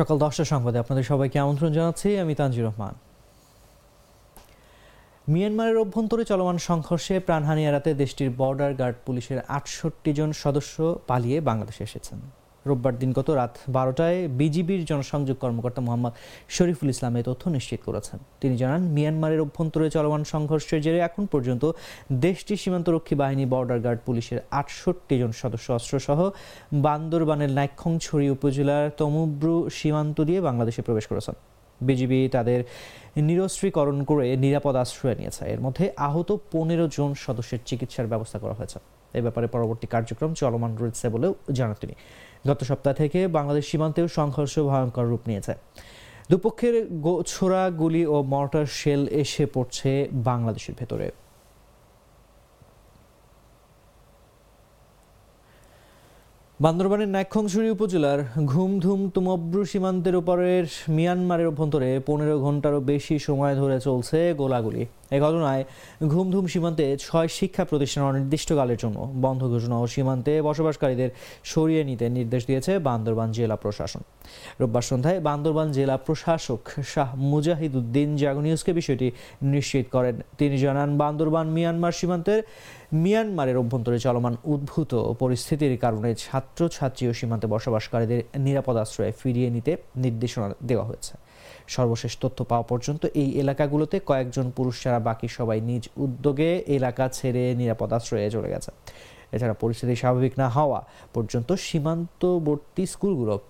সকাল দশটা সংবাদে আপনাদের সবাইকে আমন্ত্রণ জানাচ্ছি, আমি তানজির রহমান। মিয়ানমারের অভ্যন্তরে চলমান সংঘর্ষে প্রাণহানি এড়াতে দেশটির বর্ডার গার্ড পুলিশের আটষট্টি জন সদস্য পালিয়ে বাংলাদেশে এসেছেন। রোববার দিনগত রাত বারোটায় বিজিবির জনসংযোগ কর্মকর্তা মোহাম্মদ শরীফুল ইসলাম এই তথ্য নিশ্চিত করেছেন। তিনি জানান, মিয়ানমারের অভ্যন্তরে চলমান সংঘর্ষের জেরে এখন পর্যন্ত দেশটির সীমান্তরক্ষী বাহিনী বর্ডার গার্ড পুলিশের আটষট্টি জন সদস্য অস্ত্রসহ বান্দরবানের নাইক্ষংছড়ি উপজেলার তমুব্রু সীমান্ত দিয়ে বাংলাদেশে প্রবেশ করেছেন। বিজিবি তাদের নিরস্ত্রীকরণ করে নিরাপদ আশ্রয় নিয়েছে। এর মধ্যে আহত পনেরো জন সদস্যের চিকিৎসার ব্যবস্থা করা হয়েছে। এ ব্যাপারে পরবর্তী কার্যক্রম চলমান রয়েছে বলেও জানান তিনি। গত সপ্তাহ থেকে বাংলাদেশ সীমান্তেও সংঘর্ষ ভয়ঙ্কর রূপ নিয়েছে। দুপক্ষের ছোড়া গুলি ও মর্টার শেল এসে পড়ছে বাংলাদেশের ভেতরে। বান্দরবানের নাইক্ষংছড়ি উপজেলার ঘুমধুম তুমব্রু সীমান্তের উপরের মিয়ানমারের অভ্যন্তরে পনেরো ঘন্টারও বেশি সময় ধরে চলছে গোলাগুলি। এ ঘটনায় ঘুমধুম সীমান্তে ছয় শিক্ষা প্রতিষ্ঠান অনির্দিষ্টকালের জন্য বন্ধ ঘোষণা ও সীমান্তে বসবাসকারীদের সরিয়ে নিতে নির্দেশ দিয়েছে বান্দরবান জেলা প্রশাসন। রোববার সন্ধ্যায় বান্দরবান জেলা প্রশাসক শাহ মুজাহিদ উদ্দিন জাগনিউসকে বিষয়টি নিশ্চিত করেন। তিনি জানান বান্দরবান মিয়ানমার সীমান্তের মিয়ানমারের অভ্যন্তরে চলমান উদ্ভূত পরিস্থিতির কারণে ছাত্র ছাত্রী ও সীমান্তে বসবাসকারীদের নিরাপদ আশ্রয়ে ফিরিয়ে নিতে নির্দেশনা দেওয়া হয়েছে। সর্বশেষ তথ্য পাওয়া পর্যন্ত এই এলাকাগুলোতে কয়েকজন পুরুষ ছাড়া বাকি সবাই নিজ উদ্যোগে এলাকা ছেড়ে নিরাপদ আশ্রয়ে চলে গেছে। এছাড়া পরিস্থিতি স্বাভাবিক না হওয়া পর্যন্ত সীমান্তবর্তী স্কুলগুলো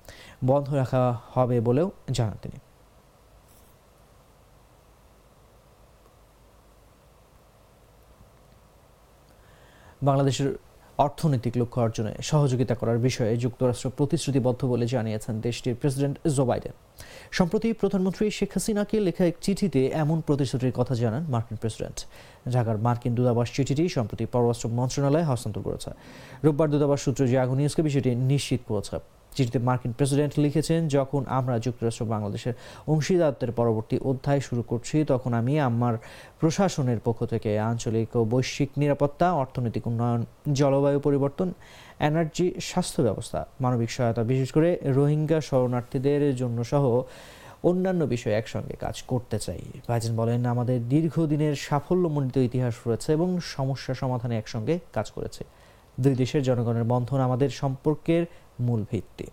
বন্ধ রাখা হবে বলেও জানান তিনি। বাংলাদেশের অর্থনৈতিক লক্ষ্য অর্জনে সহযোগিতা করার বিষয়ে যুক্তরাষ্ট্র প্রতিশ্রুতিবদ্ধ বলে জানিয়েছেন দেশটির প্রেসিডেন্ট জো বাইডেন। সম্প্রতি প্রধানমন্ত্রী শেখ হাসিনাকে লেখা এক চিঠিতে এমন প্রতিশ্রুতির কথা জানান মার্কিন প্রেসিডেন্ট। ঢাকার মার্কিন দূতাবাস চিঠিটি সম্প্রতি পররাষ্ট্র মন্ত্রণালয়ে হস্তান্তর করেছে। রোববার দূতাবাস সূত্র জিয়াগো নিউজকে বিষয়টি নিশ্চিত করেছে। চিঠিতে মার্কিন প্রেসিডেন্ট লিখেছেন, যখন আমরা যুক্তরাষ্ট্র বাংলাদেশের অংশীদারত্বের পরবর্তী অধ্যায় শুরু করছি, তখন আমি আমার প্রশাসনের পক্ষ থেকে আঞ্চলিক ও বৈশ্বিক নিরাপত্তা, অর্থনৈতিক উন্নয়ন, জলবায়ু পরিবর্তন, এনার্জি, স্বাস্থ্য ব্যবস্থা, মানবিক সহায়তা, বিশেষ করে রোহিঙ্গা শরণার্থীদের জন্য সহ অন্যান্য বিষয়ে একসঙ্গে কাজ করতে চাই। ভাইজেন বলেন, আমাদের দীর্ঘদিনের সাফল্যমণ্ডিত ইতিহাস রয়েছে এবং সমস্যা সমাধানে একসঙ্গে কাজ করেছে। দুই দেশের জনগণের বন্ধন আমাদের সম্পর্কের মূল ভিত্তি।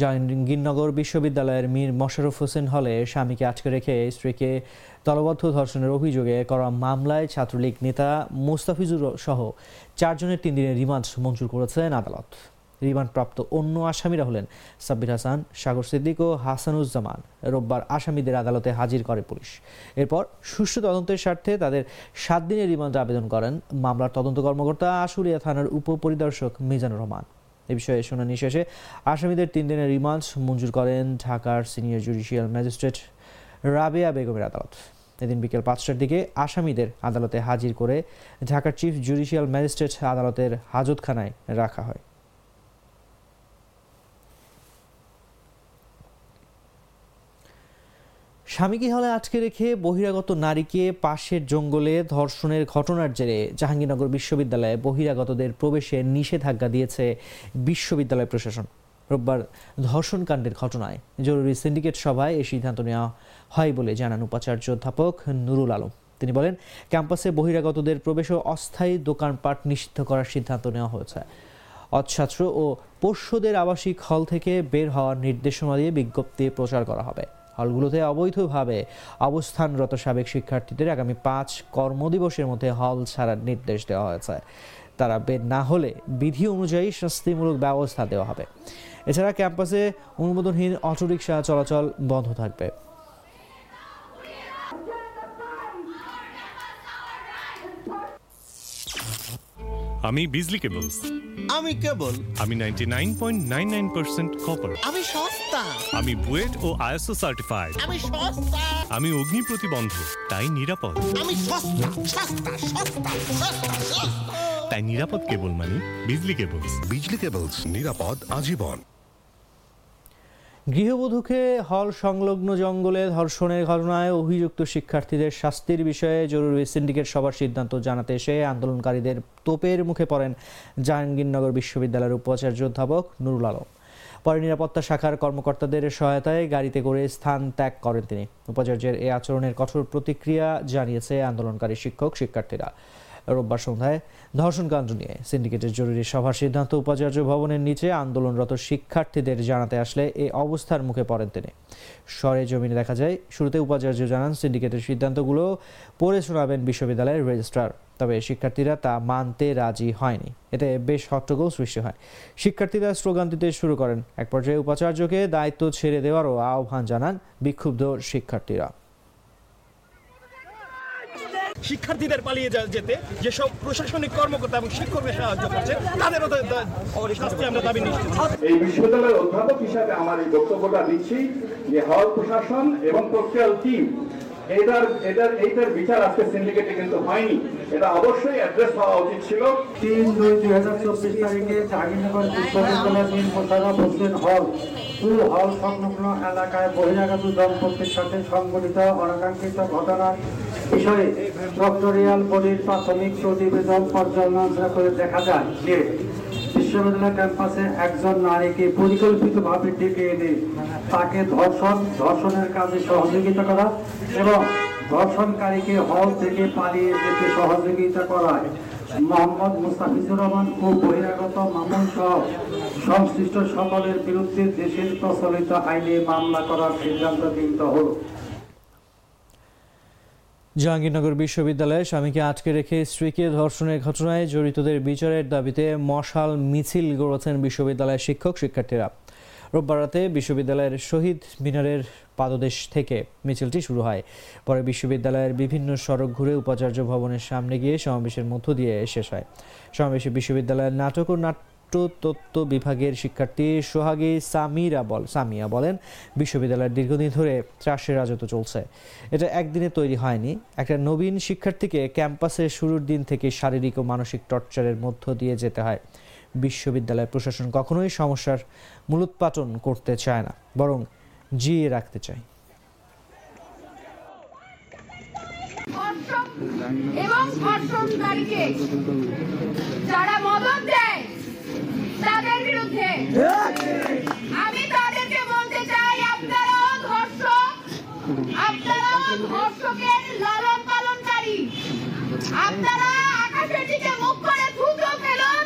জাহাঙ্গীরনগর বিশ্ববিদ্যালয়ের মীর মশারফ হোসেন হলে স্বামীকে আটকে রেখে স্ত্রীকে দলবদ্ধ ধর্ষণের অভিযোগে করা মামলায় ছাত্রলীগ নেতা মোস্তাফিজুর সহ চারজনের তিন দিনের রিমান্ড মঞ্জুর করেছেন আদালত। রিমান্ডপ্রাপ্ত অন্য আসামিরা হলেন সাব্বির হাসান, সাগর সিদ্দিক ও হাসানুজ্জামান। রোববার আসামিদের আদালতে হাজির করে পুলিশ। এরপর সুষ্ঠু তদন্তের স্বার্থে তাদের সাত দিনের রিমান্ড আবেদন করেন মামলার তদন্ত কর্মকর্তা আশুলিয়া থানার উপপরিদর্শক মিজানুর রহমান। এ বিষয়ে শুনানি শেষে আসামিদের তিন দিনের রিমান্ড মঞ্জুর করেন ঢাকার সিনিয়র জুডিশিয়াল ম্যাজিস্ট্রেট রাবেয়া বেগমের আদালত। এদিন বিকেল পাঁচটার দিকে আসামিদের আদালতে হাজির করে ঢাকার চিফ জুডিশিয়াল ম্যাজিস্ট্রেট আদালতের হাজতখানায় রাখা হয়। স্বামীকে হলে আটকে রেখে বহিরাগত নারীকে পাশের জঙ্গলে ধর্ষণের ঘটনার জেরে জাহাঙ্গীরনগর বিশ্ববিদ্যালয়ে বহিরাগতদের প্রবেশে নিষেধাজ্ঞা দিয়েছে বিশ্ববিদ্যালয় প্রশাসন। রোববার ধর্ষণকাণ্ডের ঘটনায় জরুরি সিন্ডিকেট সভায় এই সিদ্ধান্ত নেওয়া হয় বলে জানান উপাচার্য অধ্যাপক নুরুল আলম। তিনি বলেন, ক্যাম্পাসে বহিরাগতদের প্রবেশ ও অস্থায়ী দোকানপাট নিষিদ্ধ করার সিদ্ধান্ত নেওয়া হয়েছে। অচ্ছাত্র ও পোষ্যদের আবাসিক হল থেকে বের হওয়ার নির্দেশনা দিয়ে বিজ্ঞপ্তি প্রচার করা হবে। হলগুলোতে অবৈধভাবে অবস্থানরত সাবেক শিক্ষার্থীদের আগামী পাঁচ কর্মদিবসের মধ্যে হল ছাড়ার নির্দেশ দেওয়া হয়েছে। তারা বের না হলে বিধি অনুযায়ী শাস্তিমূলক ব্যবস্থা দেওয়া হবে। এছাড়া ক্যাম্পাসে অনুমোদনহীন অটোরিকশা চলাচল বন্ধ থাকবে। আমি বিজলি কেবলস। আমি কেবল আমি ninety nine point nine nine percent copper আমি সস্তা। আমি বুয়েট ও আইএসও সার্টিফাইড আমি সস্তা। আমি অগ্নি প্রতিবন্ধ তাই নিরাপদ। আমি সস্তা সস্তা সস্তা সস্তা সস্তা। তাই নিরাপদ কেবল মানে বিজলি কেবলস। বিজলি কেবলস নিরাপদ আজীবন। গৃহবধূকে হল সংলগ্ন জঙ্গলে ধর্ষণের ঘটনায় অভিযুক্ত শিক্ষার্থীদের শাস্তির বিষয়ে জরুরি সিন্ডিকেট সভার সিদ্ধান্ত জানাতে এসে আন্দোলনকারীদের তোপের মুখে পড়েন জাহাঙ্গীরনগর বিশ্ববিদ্যালয়ের উপাচার্য অধ্যাপক নুরুল আলম। পরে নিরাপত্তা শাখার কর্মকর্তাদের সহায়তায় গাড়িতে করে স্থান ত্যাগ করেন তিনি। উপাচার্যের এই আচরণের কঠোর প্রতিক্রিয়া জানিয়েছে আন্দোলনকারী শিক্ষক, শিক্ষার্থীরা। রোববার সন্ধ্যায় ধর্ষণকাণ্ড নিয়ে। সিন্ডিকেটের জরুরি সভার সিদ্ধান্ত উপাচার্য ভবনের নিচে আন্দোলনরত শিক্ষার্থীদের জানাতে আসলে এই অবস্থার মুখে পড়েন তিনি। সরে জমিনে দেখা যায়, শুরুতে উপাচার্য জানান, সিন্ডিকেটের সিদ্ধান্তগুলো পড়ে শোনাবেন বিশ্ববিদ্যালয়ের রেজিস্ট্রার, তবে শিক্ষার্থীরা তা মানতে রাজি হয়নি। এতে বেশ হট্টগোল সৃষ্টি হয়। শিক্ষার্থীরা স্লোগান দিতে শুরু করেন। এক পর্যায়ে উপাচার্যকে দায়িত্ব ছেড়ে দেওয়ারও আহ্বান জানান বিক্ষুব্ধ শিক্ষার্থীরা। শিক্ষার্থীদের পালিয়ে যা- যেতে যেসব প্রশাসনিক কর্মকর্তা এবং শিক্ষকরা সাহায্য করছে তাদেরও শাস্তি আমরা দাবি নিশ্চিত। এই বিশ্ববিদ্যালয়ের অধ্যাপক হিসাবে আমার এই বক্তব্যটা দিচ্ছি যে হল প্রশাসন এবং প্রক্রিয়াল টিম এটার এটার এইটার বিচার আজকে সিন্ডিকেটে কিন্তু হয়নি। এটা অবশ্যই অ্যাড্রেস হওয়া উচিত ছিল। তিন দুই দুই হাজার চব্বিশ তারিখে জাহাঙ্গীরনগর বিশ্ববিদ্যালয়ের হোসেন হল। সংলগ্ন এলাকায় বহিরাগত দম্পতির সাথে সংঘটিত অনাকাঙ্ক্ষিত ঘটনার বিষয়ে ডক্টরিয়াল বডির প্রাথমিক প্রতিবেদন পর্যালোচনা করে দেখা যায় যে বিশ্ববিদ্যালয় ক্যাম্পাসে একজন নারীকে পরিকল্পিতভাবে ডেকে এনে তাকে ধর্ষণ, ধর্ষণের কাজে সহযোগিতা করা এবং ধর্ষণকারীকে হল থেকে পালিয়ে যেতে সহযোগিতা করায় মোহাম্মদ মুস্তাফিজুর রহমান ও বহিরাগত মামুন সহ সংশ্লিষ্ট সকলের বিরুদ্ধে দেশের প্রচলিত আইনে মামলা করার সিদ্ধান্ত গৃহীত হল। জাহাঙ্গীরনগর বিশ্ববিদ্যালয়ে স্বামীকে আটকে রেখে স্ত্রীকে ধর্ষণের ঘটনায় জড়িতদের বিচারের দাবিতে মশাল মিছিল গড়েছেন বিশ্ববিদ্যালয়ের শিক্ষক শিক্ষার্থীরা রোববার রাতে বিশ্ববিদ্যালয়ের শহীদ মিনারের পাদদেশ থেকে মিছিলটি শুরু হয়। পরে বিশ্ববিদ্যালয়ের বিভিন্ন সড়ক ঘুরে উপাচার্য ভবনের সামনে গিয়ে সমাবেশের মধ্য দিয়ে শেষ হয়। সমাবেশে বিশ্ববিদ্যালয়ের নাটক ও নাট্য তত্ত্ব বিভাগের শিক্ষার্থী সোহাগী সামিরা বল সামিয়া বলেন বিশ্ববিদ্যালয়ের দীর্ঘদিন ধরে চাষের রাজত্ব চলছে। এটা একদিনে তৈরি হয়নি। একটা নবীন শিক্ষার্থীকে ক্যাম্পাসের শুরুর দিন থেকে শারীরিক ও মানসিক টর্চারের মধ্য দিয়ে যেতে হয়। বিশ্ববিদ্যালয় প্রশাসন কখনোই সমস্যার মূলোৎপাটন করতে চায় না। বরং জিয়ে রাখতে ধর্ষক এবং ধর্ষণকারীকে যারা মদত দেয়, তাদের বিরুদ্ধে আমি তাদেরকে বলতে চাই, আপনারাও ধর্ষক আপনারাও ধর্ষকের লালন পালনকারী আপনারা আকাশের দিকে মুখ করে থুতো ফেলুন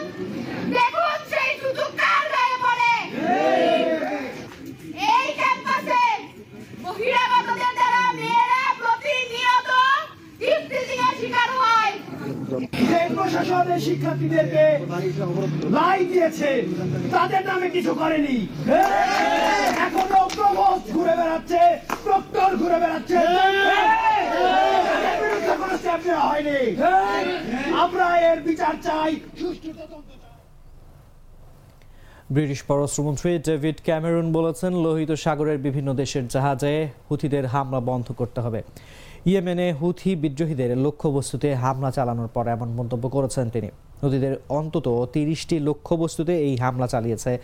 দেখুন সেই থুতু কার গায়ে পড়ে এই ক্যাম্পাসে বহিরাগতদের দ্বারা মেয়েরা প্রতিনিয়ত ইফতিজিংয়ের শিকার হয় যে প্রশাসনের শিক্ষার্থীদেরকে লাই দিয়েছে। তাদের নামে কিছু করেনি। এখনও প্রভোস্ট ঘুরে বেড়াচ্ছে প্রক্টর ঘুরে বেড়াচ্ছে। তাদের বিরুদ্ধে কোনো স্টেপ নেওয়া হয়নি। আমরা এর বিচার চাই। সুষ্ঠু তদন্ত ব্রিটিশ পররাষ্ট্রমন্ত্রী ডেভিড ক্যামেরুন বলেছেন লোহিত সাগরের বিভিন্ন দেশের জাহাজে হুথিদের হামলা বন্ধ করতে হবে। ইয়েমেনে হুথি বিদ্রোহীদের লক্ষ্যবস্তুতে হামলা চালানোর পর এমন মন্তব্য করেছেন তিনি। হুথিদের অন্তত তিরিশটি লক্ষ্যবস্তুতে এই হামলা চালিয়েছে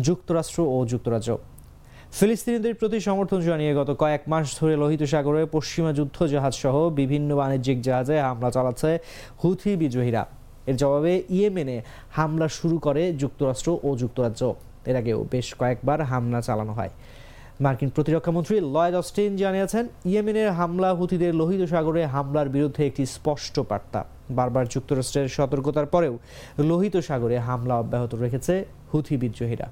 যুক্তরাষ্ট্র ও যুক্তরাজ্য। ফিলিস্তিনিদের প্রতি সমর্থন জানিয়ে গত কয়েক মাস ধরে লোহিত সাগরে পশ্চিমা যুদ্ধ জাহাজ সহ বিভিন্ন বাণিজ্যিক জাহাজে হামলা চালাচ্ছে হুথি বিদ্রোহীরা। এর জবাবে ইয়েমেনে হামলা শুরু করে যুক্তরাষ্ট্র ও যুক্তরাজ্য। এর আগেও বেশ কয়েকবার হামলা চালানো হয়। মার্কিন প্রতিরক্ষামন্ত্রী লয়েড অস্টিন জানিয়েছেন, ইয়েমেনের হামলা হুথিদের লোহিত সাগরে হামলার বিরুদ্ধে একটি স্পষ্ট বার্তা। বারবার যুক্তরাষ্ট্রের সতর্কতার পরেও লোহিত সাগরে হামলা অব্যাহত রেখেছে হুথি বিদ্রোহীরা।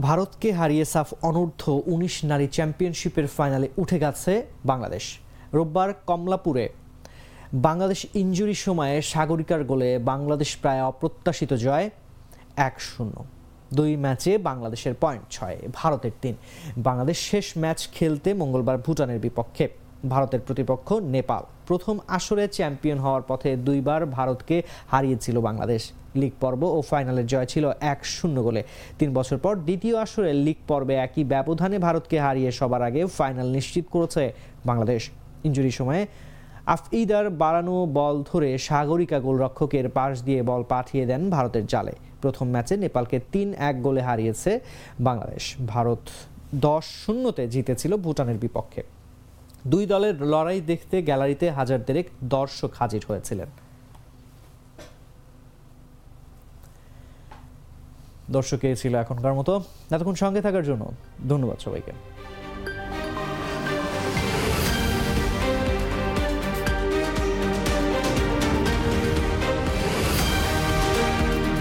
ভারতকে হারিয়ে সাফ অনূর্ধ্ব উনিশ নারী চ্যাম্পিয়নশিপের ফাইনালে উঠে গেছে বাংলাদেশ। রোববার কমলাপুরে বাংলাদেশ ইঞ্জুরি সময়ে সাগরিকার গোলে বাংলাদেশ প্রায় অপ্রত্যাশিত জয় এক শূন্য। দুই ম্যাচে বাংলাদেশের পয়েন্ট ছয়, ভারতের তিন। বাংলাদেশ শেষ ম্যাচ খেলতে মঙ্গলবার ভুটানের বিপক্ষে। ভারতের প্রতিপক্ষ নেপাল। প্রথম আসরে চ্যাম্পিয়ন হওয়ার পথে দুইবার ভারতকে হারিয়েছিল বাংলাদেশ। লিগ পর্ব ও ফাইনালের জয় ছিল এক শূন্য গোলে। তিন বছর পর দ্বিতীয় আসরে লিগ পর্বে একই ব্যবধানে ভারতকে হারিয়ে সবার আগে ফাইনাল নিশ্চিত করেছে বাংলাদেশ। ইঞ্জুরি সময়ে আফইদার বাড়ানো বল ধরে সাগরিকা গোলরক্ষকের পাশ দিয়ে বল পাঠিয়ে দেন ভারতের জালে। প্রথম ম্যাচে নেপালকে তিন এক গোলে হারিয়েছে বাংলাদেশ। ভারত দশ শূন্যতে জিতেছিল ভুটানের বিপক্ষে। দুই দলের লড়াই দেখতে গ্যালারিতে হাজার দেরেক দর্শক হাজির হয়েছিলেন। দর্শকে ছিল এখনকার মতো। এতক্ষণ সঙ্গে থাকার জন্য ধন্যবাদ সবাইকে।